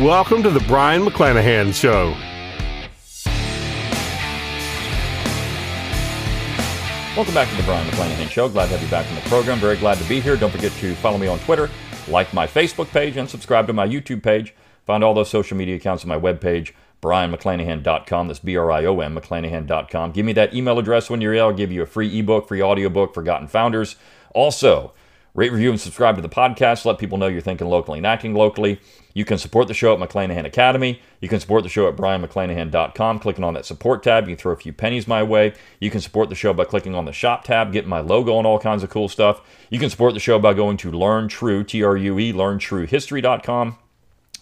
Welcome to the Brion McClanahan Show. Welcome back to the Brion McClanahan Show. Glad to have you back in the program. Very glad to be here. Don't forget to follow me on Twitter, like my Facebook page, and subscribe to my YouTube page. Find all those social media accounts on my webpage, brionmcclanahan.com. That's B R I O N, McClanahan.com. Give me that email address when you're here. I'll give you a free ebook, free audiobook, Forgotten Founders. Also, rate, review, and subscribe to the podcast. Let people know you're thinking locally and acting locally. You can support the show at McClanahan Academy. You can support the show at brionmcclanahan.com. Clicking on that support tab, you can throw a few pennies my way. You can support the show by clicking on the shop tab, getting my logo and all kinds of cool stuff. You can support the show by going to Learn True, T R U E, learntruehistory.com.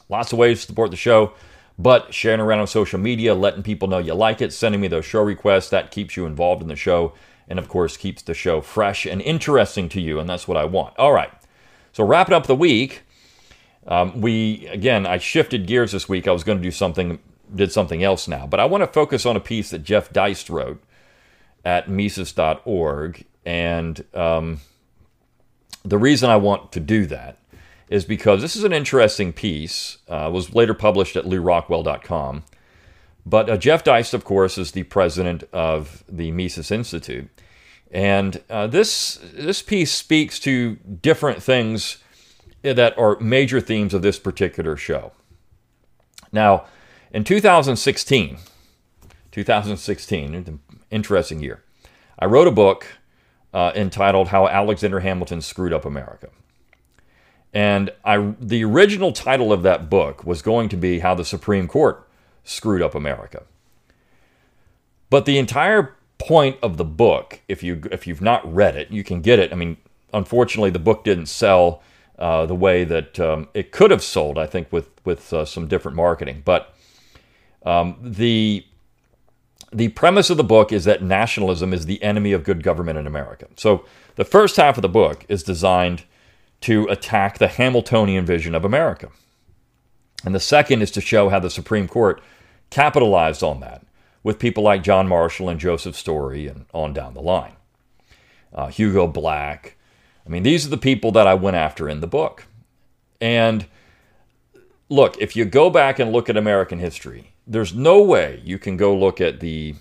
Lots of ways to support the show, but sharing around on social media, letting people know you like it, sending me those show requests, that keeps you involved in the show and, of course, keeps the show fresh and interesting to you, and that's what I want. All right. So, wrapping up the week. Um, we again, I shifted gears this week. I was going to do something, did something else now, but I want to focus on a piece that Jeff Deist wrote at Mises.org, and um, the reason I want to do that is because this is an interesting piece. Uh, was later published at LewRockwell.com, but uh, Jeff Deist, of course, is the president of the Mises Institute, and uh, this this piece speaks to different things that are major themes of this particular show. Now, in 2016, 2016, interesting year, I wrote a book uh, entitled "How Alexander Hamilton Screwed Up America," and I the original title of that book was going to be "How the Supreme Court Screwed Up America," but the entire point of the book, if you if you've not read it, you can get it. I mean, unfortunately, the book didn't sell uh, the way that um, it could have sold, I think, with with uh, some different marketing. But um, the the premise of the book is that nationalism is the enemy of good government in America. So the first half of the book is designed to attack the Hamiltonian vision of America, and the second is to show how the Supreme Court capitalized on that with people like John Marshall and Joseph Story and on down the line. Uh, Hugo Black, I mean, these are the people that I went after in the book. And look, if you go back and look at American history, there's no way you can go look at the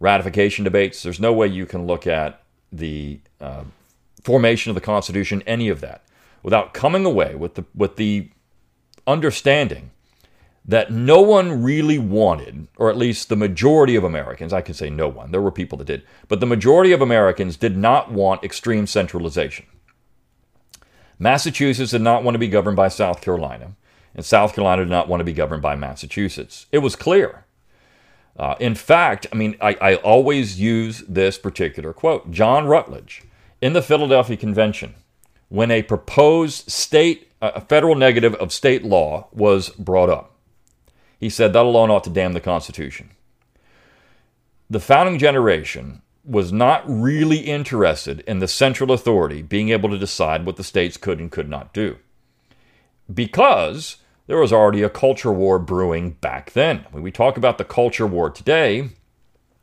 ratification debates. There's no way you can look at the uh, formation of the Constitution, any of that, without coming away with the with the understanding that no one really wanted, or at least the majority of Americans, I can say no one, there were people that did, but the majority of Americans did not want extreme centralization. Massachusetts did not want to be governed by South Carolina, and South Carolina did not want to be governed by Massachusetts. It was clear. Uh, in fact, I mean, I, I always use this particular quote. John Rutledge, in the Philadelphia Convention, when a proposed state, a federal negative of state law was brought up, he said that alone ought to damn the Constitution. The founding generation was not really interested in the central authority being able to decide what the states could and could not do because there was already a culture war brewing back then. We talk about the culture war today,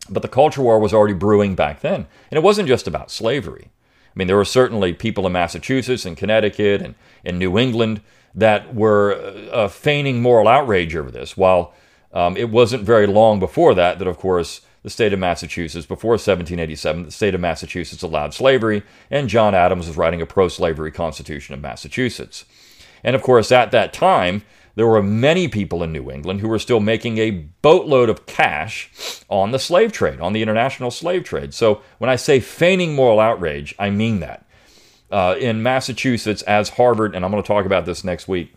but the culture war was already brewing back then. And it wasn't just about slavery. I mean, there were certainly people in Massachusetts and Connecticut and in New England that were uh, feigning moral outrage over this, while um, it wasn't very long before that that, of course, the state of Massachusetts, before 1787, the state of Massachusetts allowed slavery, and John Adams was writing a pro slavery constitution of Massachusetts. And of course, at that time, there were many people in New England who were still making a boatload of cash on the slave trade, on the international slave trade. So when I say feigning moral outrage, I mean that uh, in Massachusetts as Harvard, and I'm going to talk about this next week,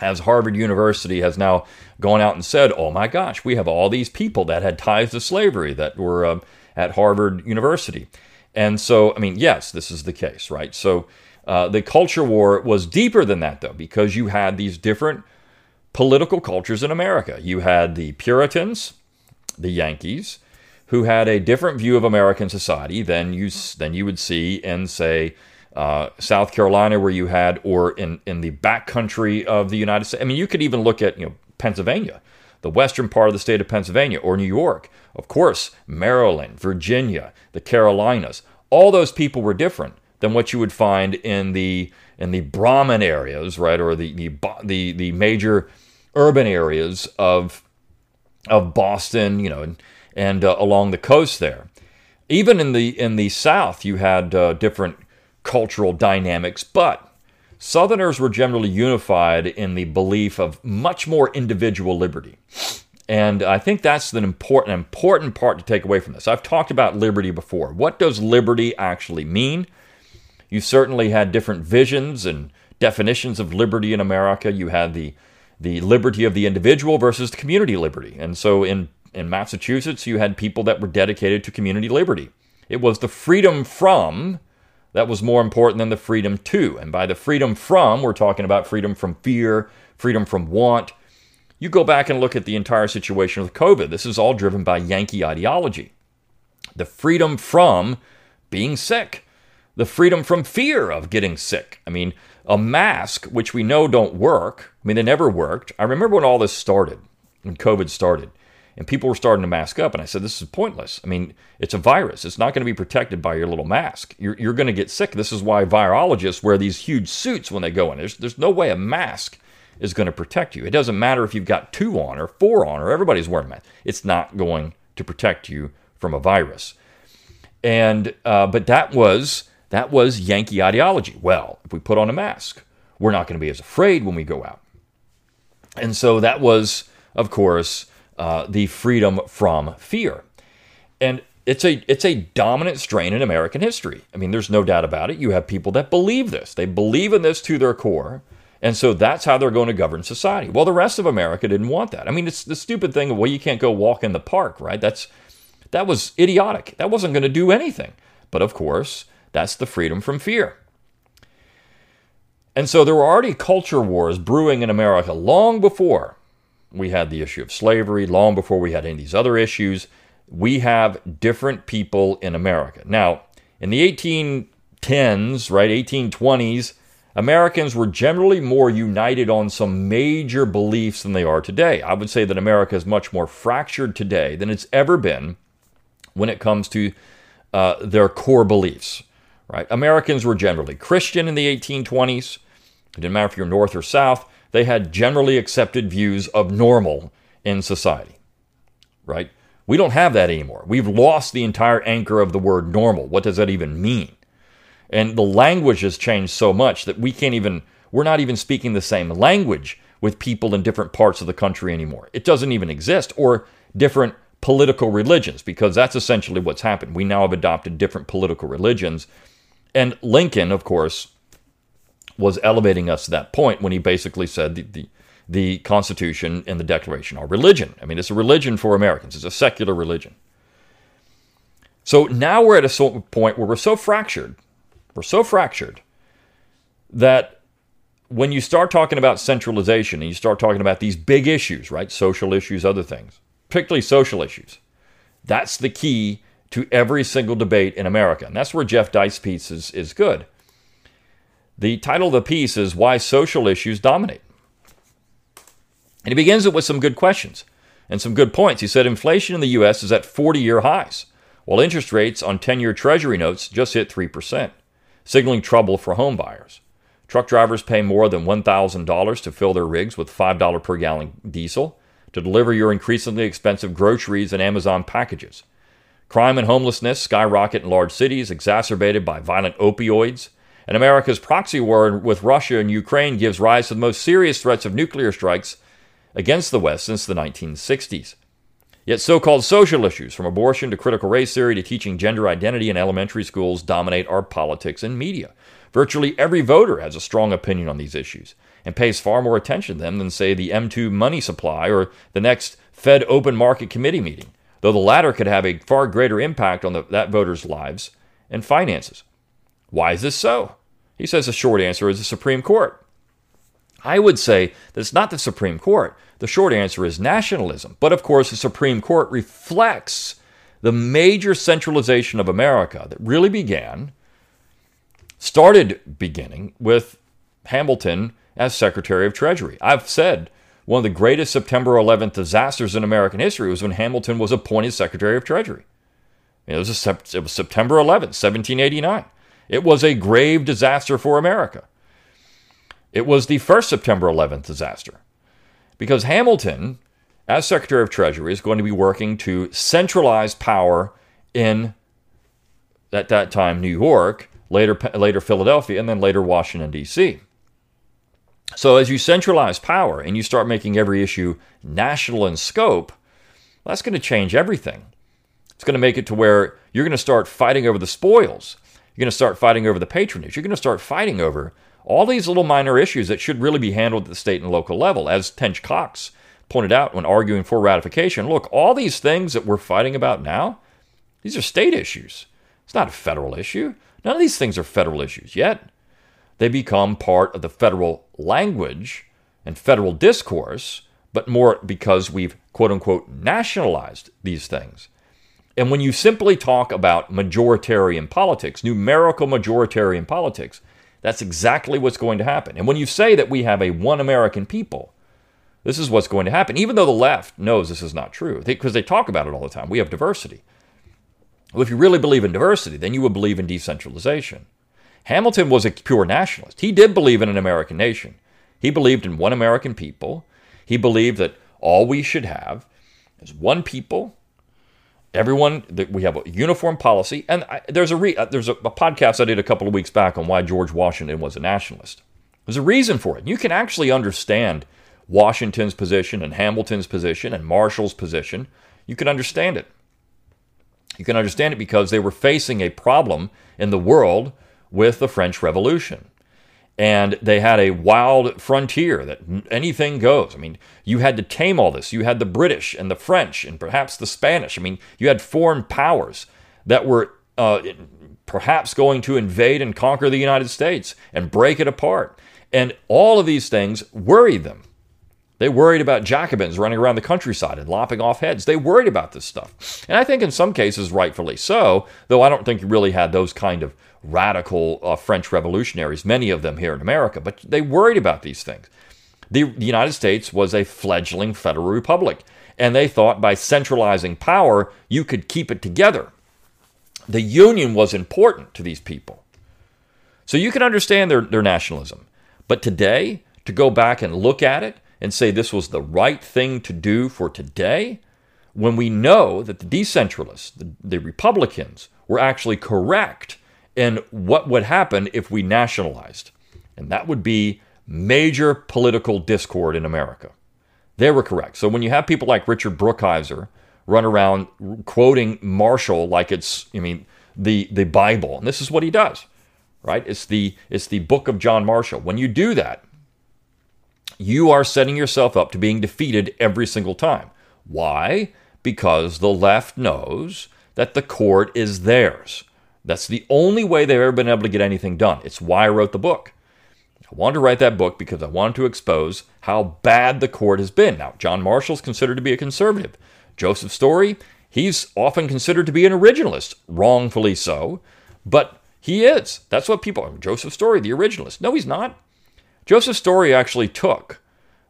as Harvard University has now gone out and said, oh my gosh, we have all these people that had ties to slavery that were uh, at Harvard University. And so, I mean, yes, this is the case, right? So uh, the culture war was deeper than that, though, because you had these different political cultures in America. You had the Puritans, the Yankees, who had a different view of American society than you than you would see in say uh, South Carolina, where you had, or in in the backcountry of the United States. I mean, you could even look at you know Pennsylvania, the western part of the state of Pennsylvania, or New York, of course, Maryland, Virginia, the Carolinas. All those people were different than what you would find in the in the Brahmin areas, right, or the the the, the major urban areas of of Boston, you know, and, and uh, along the coast there. Even in the in the South, you had uh, different cultural dynamics, but Southerners were generally unified in the belief of much more individual liberty. And I think that's an important, important part to take away from this. I've talked about liberty before. What does liberty actually mean? You certainly had different visions and definitions of liberty in America. You had the the liberty of the individual versus the community liberty. And so in, in Massachusetts, you had people that were dedicated to community liberty. It was the freedom from that was more important than the freedom to. And by the freedom from, we're talking about freedom from fear, freedom from want. You go back and look at the entire situation with COVID. This is all driven by Yankee ideology. The freedom from being sick, the freedom from fear of getting sick. I mean, a mask, which we know don't work. I mean, they never worked. I remember when all this started, when COVID started, and people were starting to mask up, and I said, "This is pointless. I mean, it's a virus. It's not going to be protected by your little mask. You're, you're going to get sick. This is why virologists wear these huge suits when they go in. There's, there's no way a mask is going to protect you. It doesn't matter if you've got two on or four on or everybody's wearing masks. It's not going to protect you from a virus. And uh, but that was that was Yankee ideology. Well, if we put on a mask, we're not going to be as afraid when we go out. And so that was, of course, uh, the freedom from fear. And it's a it's a dominant strain in American history. I mean, there's no doubt about it. You have people that believe this. They believe in this to their core. And so that's how they're going to govern society. Well, the rest of America didn't want that. I mean, it's the stupid thing of well, you can't go walk in the park, right? That's that was idiotic. That wasn't going to do anything. But of course, that's the freedom from fear. And so there were already culture wars brewing in America long before we had the issue of slavery, long before we had any of these other issues. We have different people in America. Now, in the 1810s, right, 1820s, Americans were generally more united on some major beliefs than they are today. I would say that America is much more fractured today than it's ever been when it comes to uh, their core beliefs right? Americans were generally Christian in the 1820s. It didn't matter if you're North or South, they had generally accepted views of normal in society, right? We don't have that anymore. We've lost the entire anchor of the word normal. What does that even mean? And the language has changed so much that we can't even, we're not even speaking the same language with people in different parts of the country anymore. It doesn't even exist, or different political religions, because that's essentially what's happened. We now have adopted different political religions and Lincoln, of course, was elevating us to that point when he basically said the, the, the Constitution and the Declaration are religion. I mean, it's a religion for Americans, it's a secular religion. So now we're at a point where we're so fractured, we're so fractured that when you start talking about centralization and you start talking about these big issues, right? Social issues, other things, particularly social issues, that's the key to every single debate in America. And that's where Jeff Deist's piece is, is good. The title of the piece is Why Social Issues Dominate. And he begins it with some good questions and some good points. He said inflation in the U.S. is at 40 year highs, while interest rates on 10 year Treasury notes just hit 3%, signaling trouble for home buyers. Truck drivers pay more than $1,000 to fill their rigs with $5 per gallon diesel to deliver your increasingly expensive groceries and Amazon packages. Crime and homelessness skyrocket in large cities, exacerbated by violent opioids. And America's proxy war with Russia and Ukraine gives rise to the most serious threats of nuclear strikes against the West since the 1960s. Yet so called social issues, from abortion to critical race theory to teaching gender identity in elementary schools, dominate our politics and media. Virtually every voter has a strong opinion on these issues and pays far more attention to them than, say, the M2 money supply or the next Fed Open Market Committee meeting though the latter could have a far greater impact on the, that voter's lives and finances. Why is this so? He says the short answer is the Supreme Court. I would say that it's not the Supreme Court. The short answer is nationalism. But of course, the Supreme Court reflects the major centralization of America that really began, started beginning with Hamilton as Secretary of Treasury. I've said one of the greatest September 11th disasters in American history was when Hamilton was appointed Secretary of Treasury. It was, it was September 11th, 1789. It was a grave disaster for America. It was the first September 11th disaster because Hamilton, as Secretary of Treasury, is going to be working to centralize power in, at that time, New York, later, later Philadelphia, and then later Washington, D.C. So as you centralize power and you start making every issue national in scope, that's going to change everything. It's going to make it to where you're going to start fighting over the spoils. You're going to start fighting over the patronage. You're going to start fighting over all these little minor issues that should really be handled at the state and local level. As Tench Coxe pointed out when arguing for ratification, look, all these things that we're fighting about now, these are state issues. It's not a federal issue. None of these things are federal issues yet. They become part of the federal language and federal discourse, but more because we've quote unquote nationalized these things. And when you simply talk about majoritarian politics, numerical majoritarian politics, that's exactly what's going to happen. And when you say that we have a one American people, this is what's going to happen, even though the left knows this is not true, because they, they talk about it all the time. We have diversity. Well, if you really believe in diversity, then you would believe in decentralization. Hamilton was a pure nationalist. He did believe in an American nation. He believed in one American people. He believed that all we should have is one people everyone that we have a uniform policy and I, there's a re, uh, there's a, a, podcast i did a couple of weeks back on why george washington was a nationalist there's a reason for it you can actually understand washington's position and hamilton's position and marshall's position you can understand it you can understand it because they were facing a problem in the world with the french revolution and they had a wild frontier that anything goes. I mean, you had to tame all this. You had the British and the French and perhaps the Spanish. I mean, you had foreign powers that were uh, perhaps going to invade and conquer the United States and break it apart. And all of these things worried them. They worried about Jacobins running around the countryside and lopping off heads. They worried about this stuff. And I think in some cases, rightfully so, though I don't think you really had those kind of radical uh, French revolutionaries, many of them here in America, but they worried about these things. The, the United States was a fledgling federal republic, and they thought by centralizing power, you could keep it together. The Union was important to these people. So you can understand their, their nationalism. But today, to go back and look at it and say this was the right thing to do for today, when we know that the decentralists, the, the Republicans, were actually correct in what would happen if we nationalized. And that would be major political discord in America. They were correct. So when you have people like Richard Brookhiser run around quoting Marshall like it's, I mean, the, the Bible, and this is what he does, right? It's the, it's the book of John Marshall. When you do that, you are setting yourself up to being defeated every single time. Why? Because the left knows that the court is theirs. That's the only way they've ever been able to get anything done. It's why I wrote the book. I wanted to write that book because I wanted to expose how bad the court has been. Now, John Marshall's considered to be a conservative. Joseph Story, he's often considered to be an originalist, wrongfully so, but he is. That's what people, are Joseph Story, the originalist. No, he's not. Joseph Story actually took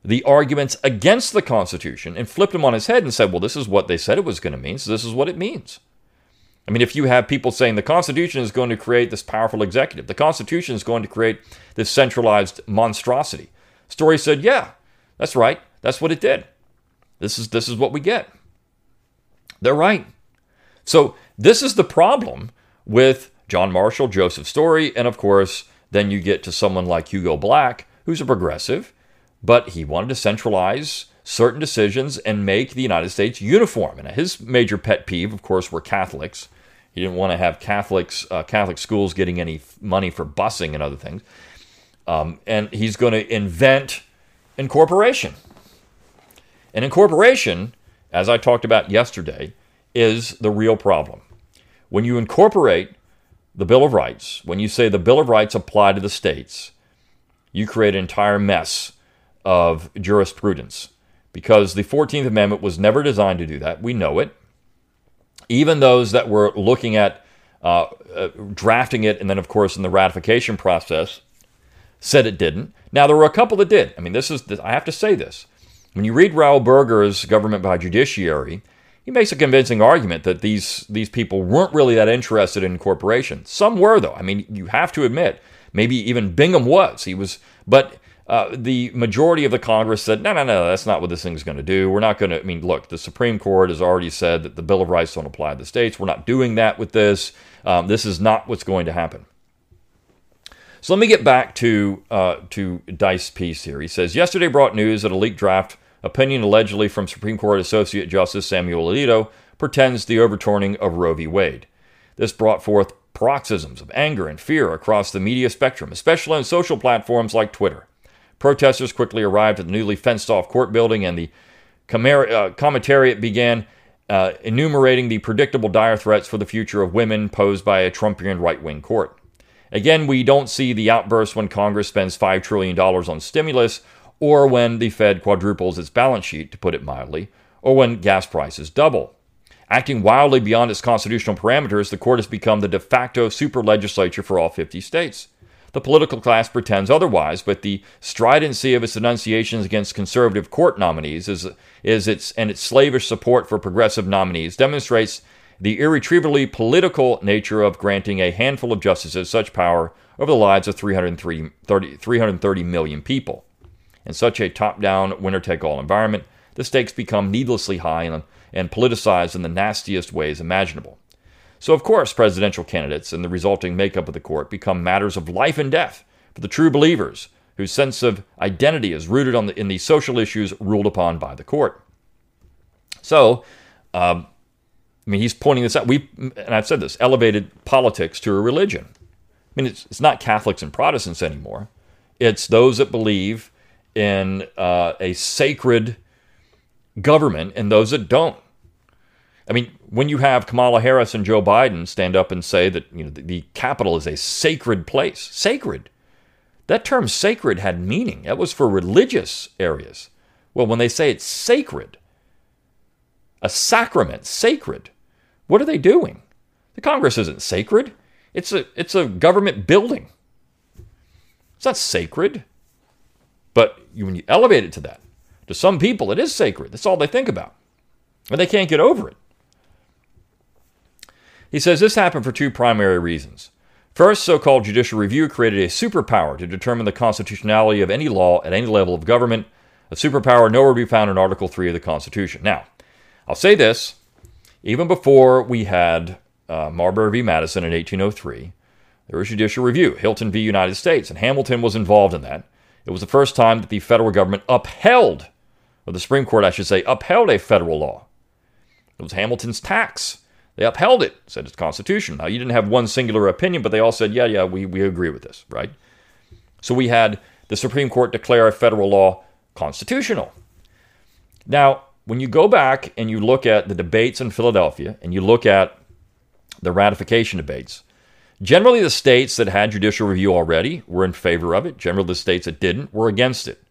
the arguments against the Constitution and flipped them on his head and said, well, this is what they said it was going to mean, so this is what it means. I mean, if you have people saying the Constitution is going to create this powerful executive, the Constitution is going to create this centralized monstrosity. Story said, yeah, that's right. That's what it did. This is, this is what we get. They're right. So, this is the problem with John Marshall, Joseph Story, and of course, then you get to someone like Hugo Black, who's a progressive, but he wanted to centralize certain decisions and make the United States uniform. And his major pet peeve, of course, were Catholics. He didn't want to have Catholics, uh, Catholic schools getting any money for busing and other things. Um, and he's going to invent incorporation. And incorporation, as I talked about yesterday, is the real problem. When you incorporate the Bill of Rights, when you say the Bill of Rights apply to the states, you create an entire mess of jurisprudence because the 14th Amendment was never designed to do that. We know it. Even those that were looking at uh, uh, drafting it and then, of course, in the ratification process said it didn't. Now, there were a couple that did. I mean, this is, I have to say this. When you read Raoul Berger's Government by Judiciary, he makes a convincing argument that these, these people weren't really that interested in corporations. Some were, though. I mean, you have to admit, maybe even Bingham was. He was, but uh, the majority of the Congress said, no, no, no, that's not what this thing's going to do. We're not going to, I mean, look, the Supreme Court has already said that the Bill of Rights don't apply to the states. We're not doing that with this. Um, this is not what's going to happen. So let me get back to uh, to Deist's piece here. He says yesterday brought news that a leaked draft opinion allegedly from Supreme Court Associate Justice Samuel Alito pretends the overturning of Roe v. Wade. This brought forth paroxysms of anger and fear across the media spectrum, especially on social platforms like Twitter. Protesters quickly arrived at the newly fenced off court building, and the uh, commentariat began uh, enumerating the predictable dire threats for the future of women posed by a Trumpian right wing court. Again, we don't see the outburst when Congress spends $5 trillion on stimulus, or when the Fed quadruples its balance sheet, to put it mildly, or when gas prices double. Acting wildly beyond its constitutional parameters, the court has become the de facto super legislature for all 50 states. The political class pretends otherwise, but the stridency of its denunciations against conservative court nominees is, is its, and its slavish support for progressive nominees demonstrates the irretrievably political nature of granting a handful of justices such power over the lives of 330, 330 million people. In such a top down, winner take all environment, the stakes become needlessly high and, and politicized in the nastiest ways imaginable. So, of course, presidential candidates and the resulting makeup of the court become matters of life and death for the true believers whose sense of identity is rooted the, in the social issues ruled upon by the court. So, um, I mean, he's pointing this out. We, and I've said this, elevated politics to a religion. I mean, it's, it's not Catholics and Protestants anymore. It's those that believe in uh, a sacred government and those that don't. I mean, when you have Kamala Harris and Joe Biden stand up and say that you know the, the Capitol is a sacred place, sacred. That term sacred had meaning. That was for religious areas. Well, when they say it's sacred, a sacrament, sacred, what are they doing? The Congress isn't sacred. It's a it's a government building. It's not sacred. But when you elevate it to that, to some people it is sacred. That's all they think about. And they can't get over it. He says this happened for two primary reasons. First, so called judicial review created a superpower to determine the constitutionality of any law at any level of government, a superpower nowhere to be found in Article 3 of the Constitution. Now, I'll say this even before we had uh, Marbury v. Madison in 1803, there was judicial review, Hylton v. United States, and Hamilton was involved in that. It was the first time that the federal government upheld, or the Supreme Court, I should say, upheld a federal law. It was Hamilton's tax. They upheld it, said it's constitutional. Now, you didn't have one singular opinion, but they all said, yeah, yeah, we, we agree with this, right? So we had the Supreme Court declare a federal law constitutional. Now, when you go back and you look at the debates in Philadelphia and you look at the ratification debates, generally the states that had judicial review already were in favor of it. Generally, the states that didn't were against it.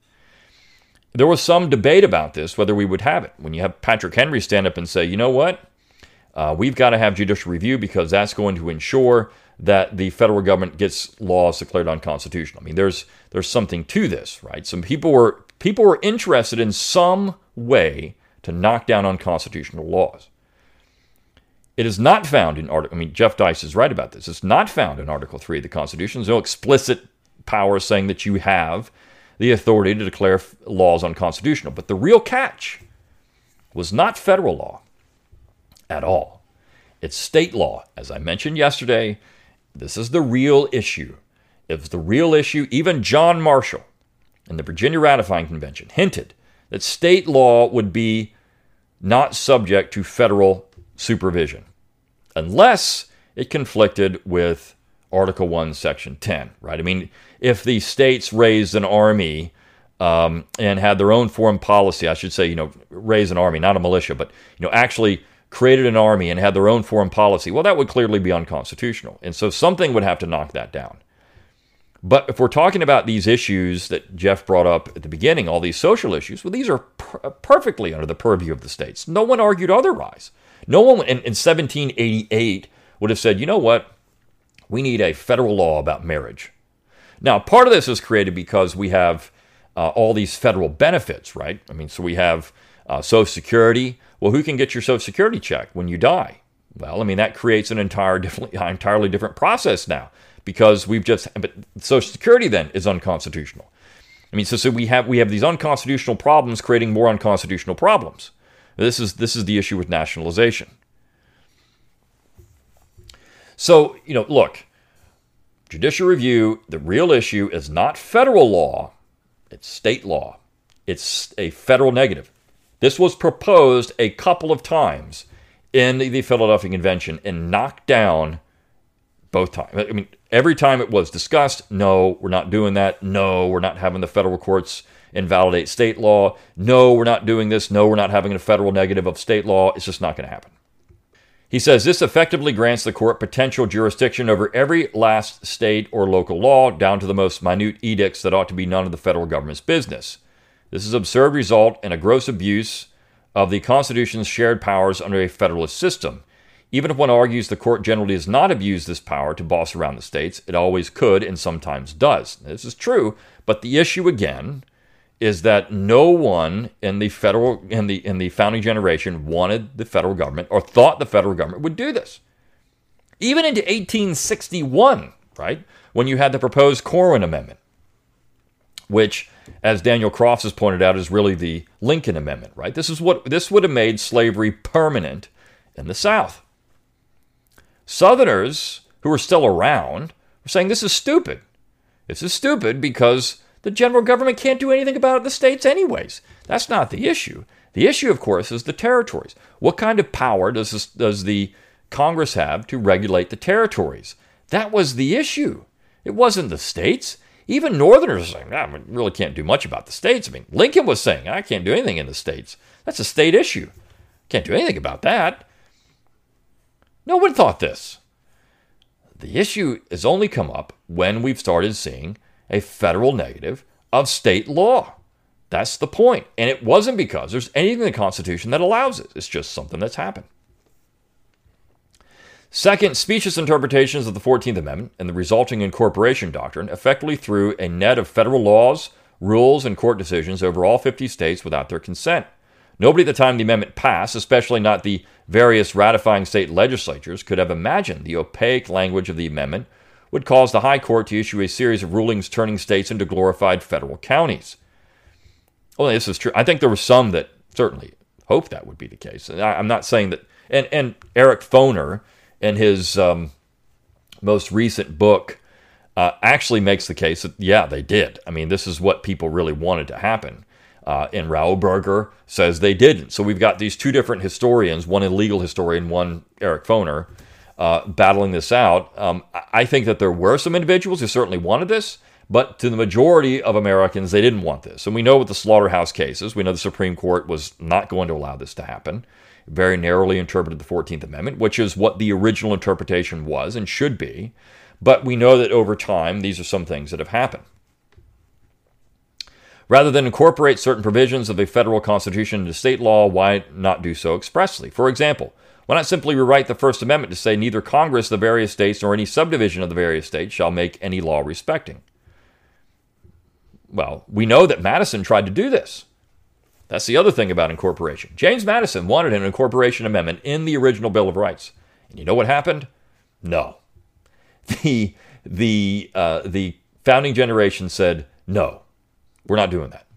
There was some debate about this, whether we would have it. When you have Patrick Henry stand up and say, you know what? Uh, we've got to have judicial review because that's going to ensure that the federal government gets laws declared unconstitutional. I mean, there's there's something to this, right? Some people were people were interested in some way to knock down unconstitutional laws. It is not found in Article. I mean, Jeff Deist is right about this. It's not found in Article Three of the Constitution. There's no explicit power saying that you have the authority to declare laws unconstitutional. But the real catch was not federal law at all. It's state law. As I mentioned yesterday, this is the real issue. If the real issue, even John Marshall in the Virginia Ratifying Convention hinted that state law would be not subject to federal supervision unless it conflicted with Article 1, Section 10, right? I mean, if the states raised an army um, and had their own foreign policy, I should say, you know, raise an army, not a militia, but, you know, actually created an army and had their own foreign policy, well, that would clearly be unconstitutional. And so something would have to knock that down. But if we're talking about these issues that Jeff brought up at the beginning, all these social issues, well, these are per- perfectly under the purview of the states. No one argued otherwise. No one in, in 1788 would have said, you know what? We need a federal law about marriage. Now, part of this is created because we have uh, all these federal benefits, right? I mean, so we have uh, Social Security. Well, who can get your Social Security check when you die? Well, I mean, that creates an entire different, entirely different process now because we've just but Social Security then is unconstitutional. I mean, so, so we have we have these unconstitutional problems creating more unconstitutional problems. This is this is the issue with nationalization. So you know, look, judicial review. The real issue is not federal law; it's state law. It's a federal negative. This was proposed a couple of times in the Philadelphia Convention and knocked down both times. I mean, every time it was discussed, no, we're not doing that. No, we're not having the federal courts invalidate state law. No, we're not doing this. No, we're not having a federal negative of state law. It's just not going to happen. He says this effectively grants the court potential jurisdiction over every last state or local law, down to the most minute edicts that ought to be none of the federal government's business. This is absurd result and a gross abuse of the Constitution's shared powers under a federalist system. Even if one argues the court generally does not abuse this power to boss around the states, it always could and sometimes does. This is true, but the issue again is that no one in the federal in the in the founding generation wanted the federal government or thought the federal government would do this. Even into 1861, right, when you had the proposed Corwin Amendment, which, as Daniel Crofts has pointed out, is really the Lincoln Amendment, right? This is what this would have made slavery permanent in the South. Southerners who were still around were saying this is stupid. This is stupid because the general government can't do anything about the states anyways. That's not the issue. The issue, of course, is the territories. What kind of power does this, does the Congress have to regulate the territories? That was the issue. It wasn't the states. Even Northerners are saying, ah, really can't do much about the states. I mean, Lincoln was saying, I can't do anything in the states. That's a state issue. Can't do anything about that. No one thought this. The issue has only come up when we've started seeing a federal negative of state law. That's the point. And it wasn't because there's anything in the Constitution that allows it, it's just something that's happened. Second, specious interpretations of the 14th Amendment and the resulting incorporation doctrine effectively threw a net of federal laws, rules, and court decisions over all 50 states without their consent. Nobody at the time the amendment passed, especially not the various ratifying state legislatures, could have imagined the opaque language of the amendment would cause the High Court to issue a series of rulings turning states into glorified federal counties. Well, this is true. I think there were some that certainly hoped that would be the case. And I, am not saying that. And, and Eric Foner, in his um, most recent book, uh, actually makes the case that, yeah, they did. I mean, this is what people really wanted to happen. Uh, and Raoul Berger says they didn't. So we've got these two different historians, one a legal historian, one Eric Foner, uh, battling this out. Um, I think that there were some individuals who certainly wanted this, but to the majority of Americans, they didn't want this. And we know with the slaughterhouse cases, we know the Supreme Court was not going to allow this to happen. Very narrowly interpreted the 14th Amendment, which is what the original interpretation was and should be. But we know that over time, these are some things that have happened. Rather than incorporate certain provisions of the federal constitution into state law, why not do so expressly? For example, why not simply rewrite the First Amendment to say neither Congress, the various states, nor any subdivision of the various states shall make any law respecting? Well, we know that Madison tried to do this. That's the other thing about incorporation. James Madison wanted an incorporation amendment in the original Bill of Rights. And you know what happened? No. The, the, uh, the founding generation said, no, we're not doing that.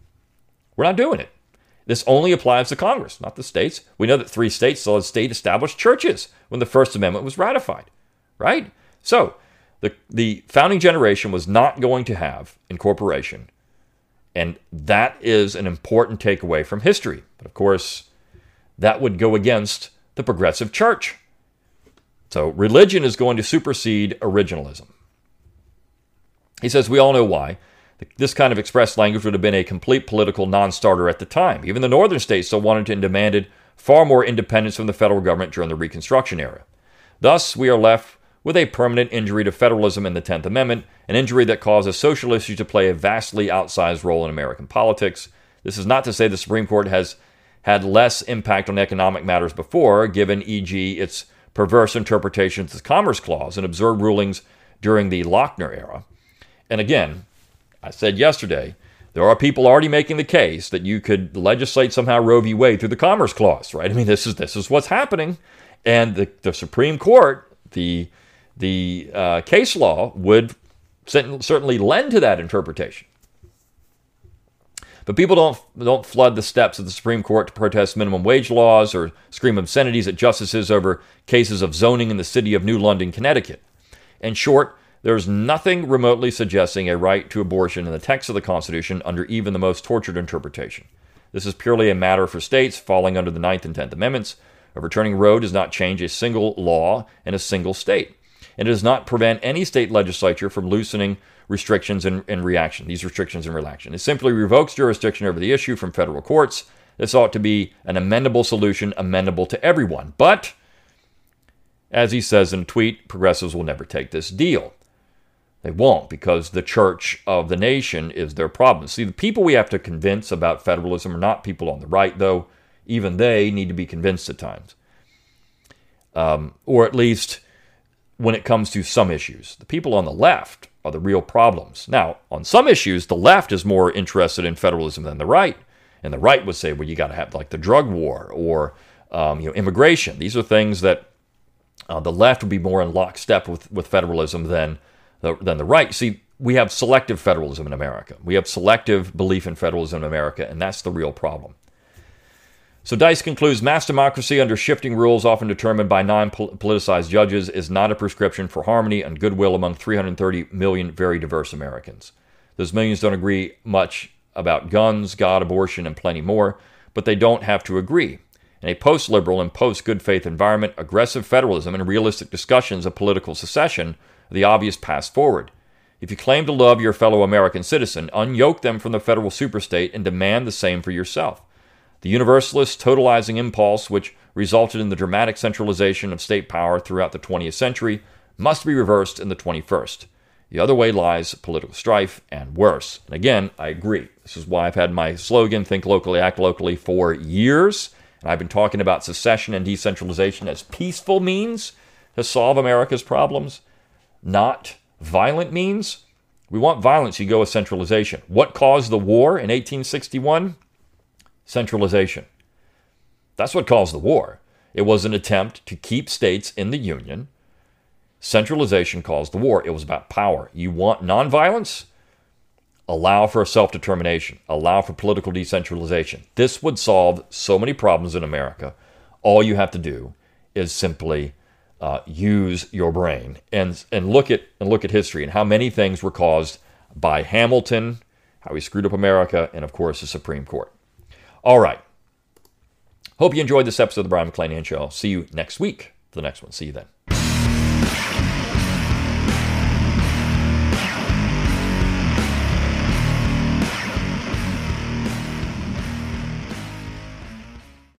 We're not doing it. This only applies to Congress, not the states. We know that three states still had state established churches when the First Amendment was ratified, right? So the, the founding generation was not going to have incorporation. And that is an important takeaway from history. But of course, that would go against the progressive church. So religion is going to supersede originalism. He says we all know why. This kind of express language would have been a complete political non starter at the time. Even the northern states still wanted and demanded far more independence from the federal government during the Reconstruction era. Thus, we are left with a permanent injury to federalism in the 10th Amendment, an injury that causes social issues to play a vastly outsized role in American politics. This is not to say the Supreme Court has had less impact on economic matters before, given, e.g., its perverse interpretations of the Commerce Clause and absurd rulings during the Lochner era. And again, I said yesterday, there are people already making the case that you could legislate somehow Roe v. Wade through the Commerce Clause, right? I mean, this is this is what's happening, and the, the Supreme Court, the the uh, case law would certainly lend to that interpretation. But people don't don't flood the steps of the Supreme Court to protest minimum wage laws or scream obscenities at justices over cases of zoning in the city of New London, Connecticut. In short, there's nothing remotely suggesting a right to abortion in the text of the Constitution under even the most tortured interpretation. This is purely a matter for states falling under the Ninth and Tenth Amendments. Overturning Roe does not change a single law in a single state, and it does not prevent any state legislature from loosening restrictions in, in reaction, these restrictions in reaction. It simply revokes jurisdiction over the issue from federal courts. This ought to be an amendable solution, amendable to everyone. But, as he says in a tweet, progressives will never take this deal. They won't because the church of the nation is their problem. See, the people we have to convince about federalism are not people on the right, though even they need to be convinced at times. Um, or at least when it comes to some issues. The people on the left are the real problems. Now, on some issues, the left is more interested in federalism than the right. And the right would say, well, you got to have like the drug war or um, you know immigration. These are things that uh, the left would be more in lockstep with, with federalism than than the right. See, we have selective federalism in America. We have selective belief in federalism in America, and that's the real problem. So Deist concludes mass democracy under shifting rules, often determined by non politicized judges, is not a prescription for harmony and goodwill among 330 million very diverse Americans. Those millions don't agree much about guns, God, abortion, and plenty more, but they don't have to agree. In a post liberal and post good faith environment, aggressive federalism and realistic discussions of political secession the obvious path forward. If you claim to love your fellow American citizen, unyoke them from the federal superstate and demand the same for yourself. The universalist totalizing impulse, which resulted in the dramatic centralization of state power throughout the 20th century, must be reversed in the 21st. The other way lies political strife and worse. And again, I agree. This is why I've had my slogan, Think Locally, Act Locally, for years. And I've been talking about secession and decentralization as peaceful means to solve America's problems, not violent means. We want violence, you go with centralization. What caused the war in 1861? centralization. That's what caused the war. It was an attempt to keep states in the Union. Centralization caused the war. It was about power. You want nonviolence? Allow for self determination, allow for political decentralization. This would solve so many problems in America. All you have to do is simply uh, use your brain and, and look at and look at history and how many things were caused by Hamilton, how he screwed up America, and of course the Supreme Court. All right. Hope you enjoyed this episode of the Brion McClanahan Show. See you next week for the next one. See you then.